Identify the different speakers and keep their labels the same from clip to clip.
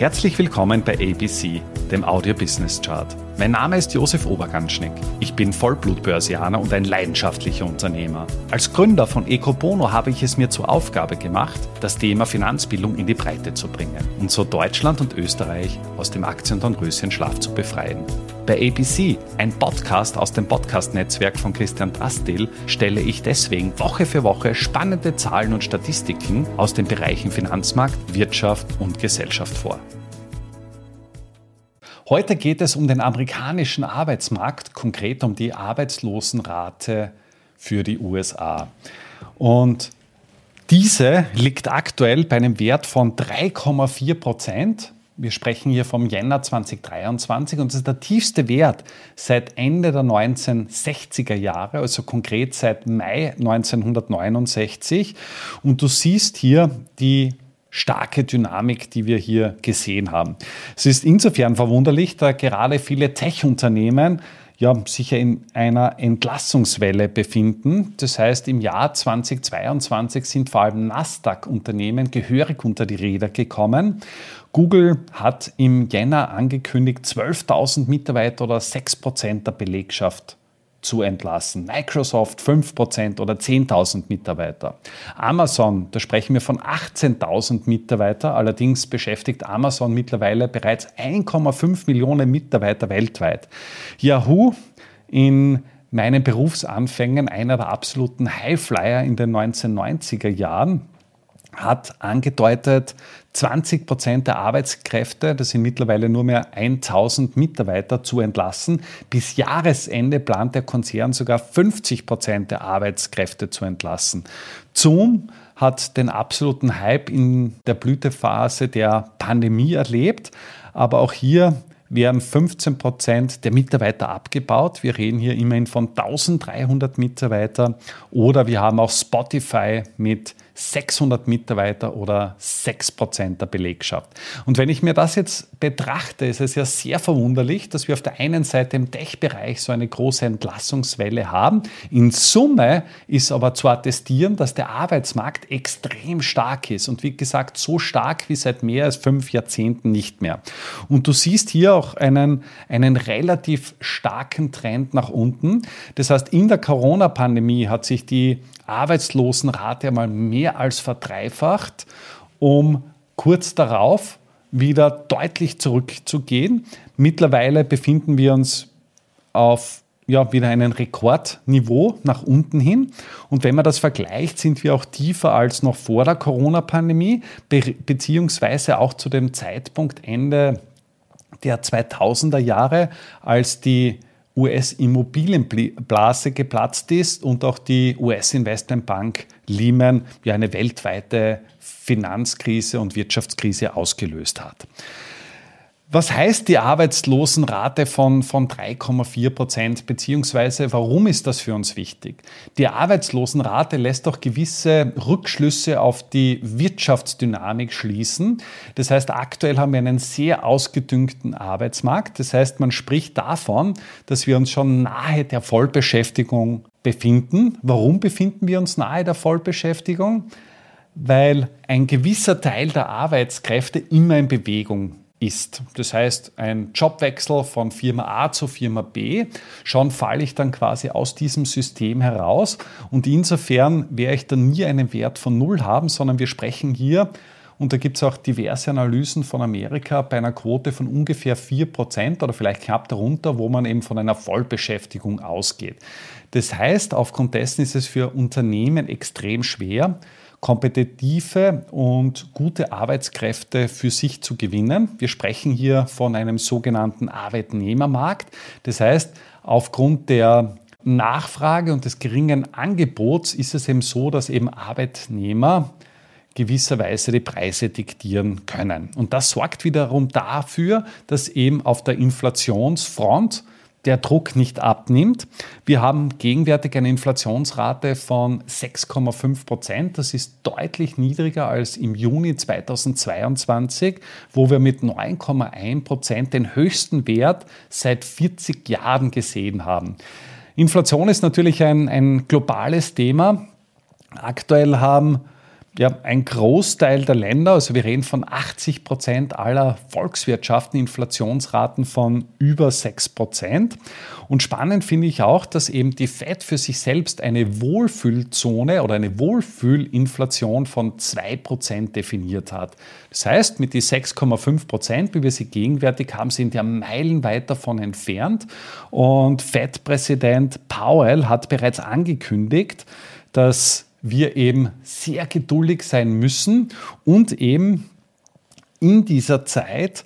Speaker 1: Herzlich willkommen bei ABC, dem Audio Business Chart. Mein Name ist Josef Oberganschnick. Ich bin Vollblutbörsianer und ein leidenschaftlicher Unternehmer. Als Gründer von Ecobono habe ich es mir zur Aufgabe gemacht, das Thema Finanzbildung in die Breite zu bringen und so Deutschland und Österreich aus dem Aktien- und Röschenschlaf zu befreien. Bei ABC, ein Podcast aus dem Podcast-Netzwerk von Christian Drastil, stelle ich deswegen Woche für Woche spannende Zahlen und Statistiken aus den Bereichen Finanzmarkt, Wirtschaft und Gesellschaft vor. Heute geht es um den amerikanischen Arbeitsmarkt, konkret um die Arbeitslosenrate für die USA. Und diese liegt aktuell bei einem Wert von 3,4 Prozent. Wir sprechen hier vom Jänner 2023 und das ist der tiefste Wert seit Ende der 1960er Jahre, also konkret seit Mai 1969. Und du siehst hier die starke Dynamik, die wir hier gesehen haben. Es ist insofern verwunderlich, da gerade viele Tech-Unternehmen ja, sich in einer Entlassungswelle befinden. Das heißt, im Jahr 2022 sind vor allem Nasdaq-Unternehmen gehörig unter die Räder gekommen. Google hat im Jänner angekündigt, 12.000 Mitarbeiter oder 6 Prozent der Belegschaft zu entlassen. Microsoft 5% oder 10.000 Mitarbeiter. Amazon, da sprechen wir von 18.000 Mitarbeiter. Allerdings beschäftigt Amazon mittlerweile bereits 1,5 Millionen Mitarbeiter weltweit. Yahoo in meinen Berufsanfängen einer der absoluten Highflyer in den 1990er Jahren hat angedeutet, 20 Prozent der Arbeitskräfte, das sind mittlerweile nur mehr 1000 Mitarbeiter, zu entlassen. Bis Jahresende plant der Konzern sogar 50 Prozent der Arbeitskräfte zu entlassen. Zoom hat den absoluten Hype in der Blütephase der Pandemie erlebt, aber auch hier werden 15 Prozent der Mitarbeiter abgebaut. Wir reden hier immerhin von 1300 Mitarbeitern. Oder wir haben auch Spotify mit 600 Mitarbeiter oder 6 Prozent der Belegschaft. Und wenn ich mir das jetzt betrachte, ist es ja sehr verwunderlich, dass wir auf der einen Seite im Tech-Bereich so eine große Entlassungswelle haben. In Summe ist aber zu attestieren, dass der Arbeitsmarkt extrem stark ist. Und wie gesagt, so stark wie seit mehr als fünf Jahrzehnten nicht mehr. Und du siehst hier auch einen, einen relativ starken Trend nach unten. Das heißt, in der Corona-Pandemie hat sich die Arbeitslosenrate einmal mehr als verdreifacht, um kurz darauf wieder deutlich zurückzugehen. Mittlerweile befinden wir uns auf ja, wieder ein Rekordniveau nach unten hin. Und wenn man das vergleicht, sind wir auch tiefer als noch vor der Corona-Pandemie, be beziehungsweise auch zu dem Zeitpunkt Ende der 2000er Jahre, als die US-Immobilienblase geplatzt ist und auch die US-Investmentbank Lehman ja eine weltweite Finanzkrise und Wirtschaftskrise ausgelöst hat. Was heißt die Arbeitslosenrate von, von 3,4 Prozent, beziehungsweise warum ist das für uns wichtig? Die Arbeitslosenrate lässt doch gewisse Rückschlüsse auf die Wirtschaftsdynamik schließen. Das heißt, aktuell haben wir einen sehr ausgedüngten Arbeitsmarkt. Das heißt, man spricht davon, dass wir uns schon nahe der Vollbeschäftigung befinden. Warum befinden wir uns nahe der Vollbeschäftigung? Weil ein gewisser Teil der Arbeitskräfte immer in Bewegung ist. Das heißt, ein Jobwechsel von Firma A zu Firma B, schon falle ich dann quasi aus diesem System heraus und insofern werde ich dann nie einen Wert von Null haben, sondern wir sprechen hier, und da gibt es auch diverse Analysen von Amerika, bei einer Quote von ungefähr 4% oder vielleicht knapp darunter, wo man eben von einer Vollbeschäftigung ausgeht. Das heißt, aufgrund dessen ist es für Unternehmen extrem schwer, kompetitive und gute Arbeitskräfte für sich zu gewinnen. Wir sprechen hier von einem sogenannten Arbeitnehmermarkt. Das heißt, aufgrund der Nachfrage und des geringen Angebots ist es eben so, dass eben Arbeitnehmer gewisserweise die Preise diktieren können. Und das sorgt wiederum dafür, dass eben auf der Inflationsfront der Druck nicht abnimmt. Wir haben gegenwärtig eine Inflationsrate von 6,5 Prozent. Das ist deutlich niedriger als im Juni 2022, wo wir mit 9,1 Prozent den höchsten Wert seit 40 Jahren gesehen haben. Inflation ist natürlich ein, ein globales Thema. Aktuell haben ja, ein Großteil der Länder, also wir reden von 80 Prozent aller Volkswirtschaften, Inflationsraten von über 6 Prozent. Und spannend finde ich auch, dass eben die Fed für sich selbst eine Wohlfühlzone oder eine Wohlfühlinflation von 2 Prozent definiert hat. Das heißt, mit die 6,5 Prozent, wie wir sie gegenwärtig haben, sind ja meilenweit davon entfernt. Und Fed-Präsident Powell hat bereits angekündigt, dass wir eben sehr geduldig sein müssen und eben in dieser Zeit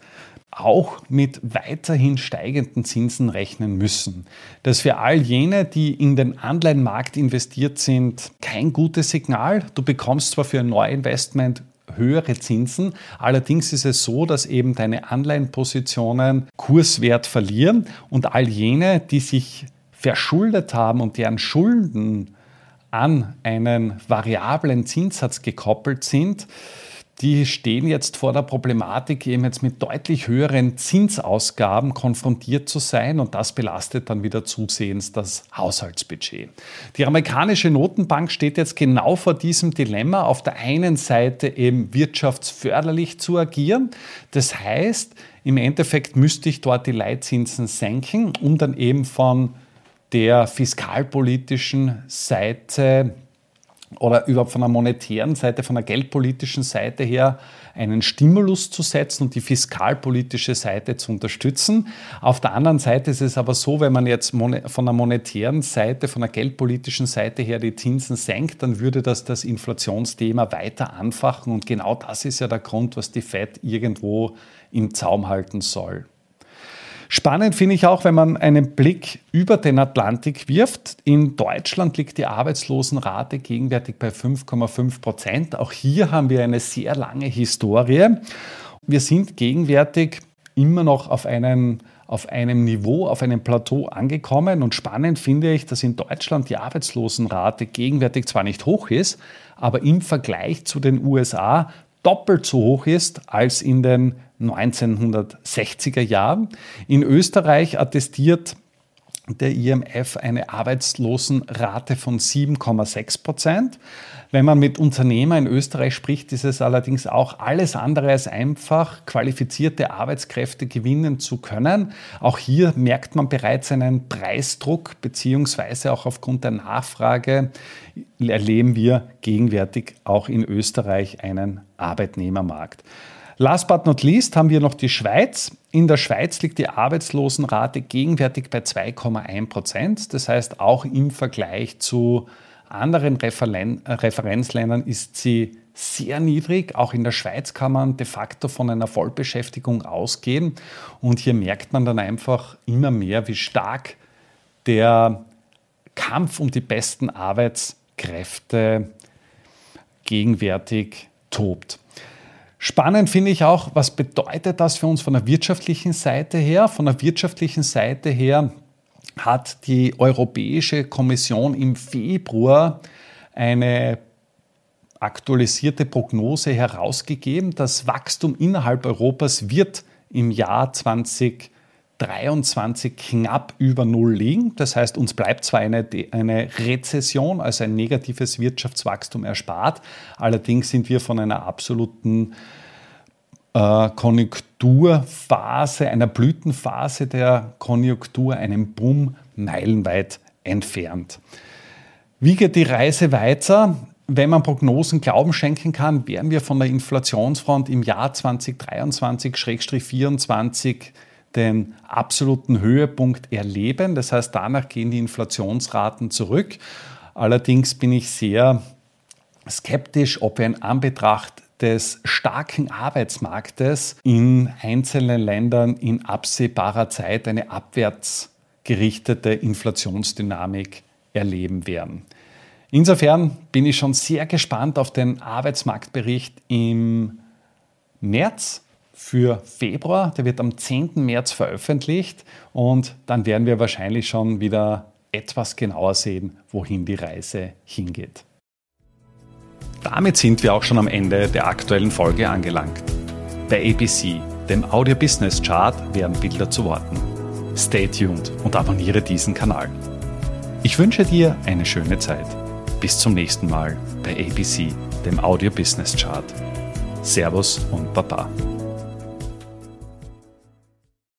Speaker 1: auch mit weiterhin steigenden Zinsen rechnen müssen. Das für all jene, die in den Anleihenmarkt investiert sind, kein gutes Signal. Du bekommst zwar für ein Neuinvestment höhere Zinsen. Allerdings ist es so, dass eben deine Anleihenpositionen Kurswert verlieren und all jene, die sich verschuldet haben und deren Schulden an einen variablen Zinssatz gekoppelt sind, die stehen jetzt vor der Problematik, eben jetzt mit deutlich höheren Zinsausgaben konfrontiert zu sein und das belastet dann wieder zusehends das Haushaltsbudget. Die amerikanische Notenbank steht jetzt genau vor diesem Dilemma, auf der einen Seite eben wirtschaftsförderlich zu agieren. Das heißt, im Endeffekt müsste ich dort die Leitzinsen senken, um dann eben von der fiskalpolitischen Seite oder überhaupt von der monetären Seite, von der geldpolitischen Seite her einen Stimulus zu setzen und die fiskalpolitische Seite zu unterstützen. Auf der anderen Seite ist es aber so, wenn man jetzt von der monetären Seite, von der geldpolitischen Seite her die Zinsen senkt, dann würde das das Inflationsthema weiter anfachen und genau das ist ja der Grund, was die Fed irgendwo im Zaum halten soll. Spannend finde ich auch, wenn man einen Blick über den Atlantik wirft. In Deutschland liegt die Arbeitslosenrate gegenwärtig bei 5,5 Prozent. Auch hier haben wir eine sehr lange Historie. Wir sind gegenwärtig immer noch auf einem, auf einem Niveau, auf einem Plateau angekommen. Und spannend finde ich, dass in Deutschland die Arbeitslosenrate gegenwärtig zwar nicht hoch ist, aber im Vergleich zu den USA doppelt so hoch ist als in den 1960er Jahren. In Österreich attestiert der IMF eine Arbeitslosenrate von 7,6 Prozent. Wenn man mit Unternehmern in Österreich spricht, ist es allerdings auch alles andere als einfach, qualifizierte Arbeitskräfte gewinnen zu können. Auch hier merkt man bereits einen Preisdruck, beziehungsweise auch aufgrund der Nachfrage erleben wir gegenwärtig auch in Österreich einen Arbeitnehmermarkt. Last but not least haben wir noch die Schweiz. In der Schweiz liegt die Arbeitslosenrate gegenwärtig bei 2,1 Prozent. Das heißt, auch im Vergleich zu anderen Referen Referenzländern ist sie sehr niedrig. Auch in der Schweiz kann man de facto von einer Vollbeschäftigung ausgehen. Und hier merkt man dann einfach immer mehr, wie stark der Kampf um die besten Arbeitskräfte gegenwärtig tobt. Spannend finde ich auch, was bedeutet das für uns von der wirtschaftlichen Seite her? Von der wirtschaftlichen Seite her hat die Europäische Kommission im Februar eine aktualisierte Prognose herausgegeben. Das Wachstum innerhalb Europas wird im Jahr 2020 23 knapp über Null liegen. Das heißt, uns bleibt zwar eine, eine Rezession, also ein negatives Wirtschaftswachstum erspart, allerdings sind wir von einer absoluten äh, Konjunkturphase, einer Blütenphase der Konjunktur, einem Boom meilenweit entfernt. Wie geht die Reise weiter? Wenn man Prognosen Glauben schenken kann, werden wir von der Inflationsfront im Jahr 2023-2024 den absoluten Höhepunkt erleben. Das heißt, danach gehen die Inflationsraten zurück. Allerdings bin ich sehr skeptisch, ob wir in Anbetracht des starken Arbeitsmarktes in einzelnen Ländern in absehbarer Zeit eine abwärtsgerichtete Inflationsdynamik erleben werden. Insofern bin ich schon sehr gespannt auf den Arbeitsmarktbericht im März für Februar. Der wird am 10. März veröffentlicht und dann werden wir wahrscheinlich schon wieder etwas genauer sehen, wohin die Reise hingeht. Damit sind wir auch schon am Ende der aktuellen Folge angelangt. Bei ABC, dem Audio Business Chart, werden Bilder zu Worten. Stay tuned und abonniere diesen Kanal. Ich wünsche dir eine schöne Zeit. Bis zum nächsten Mal bei ABC dem Audio Business Chart. Servus und Baba.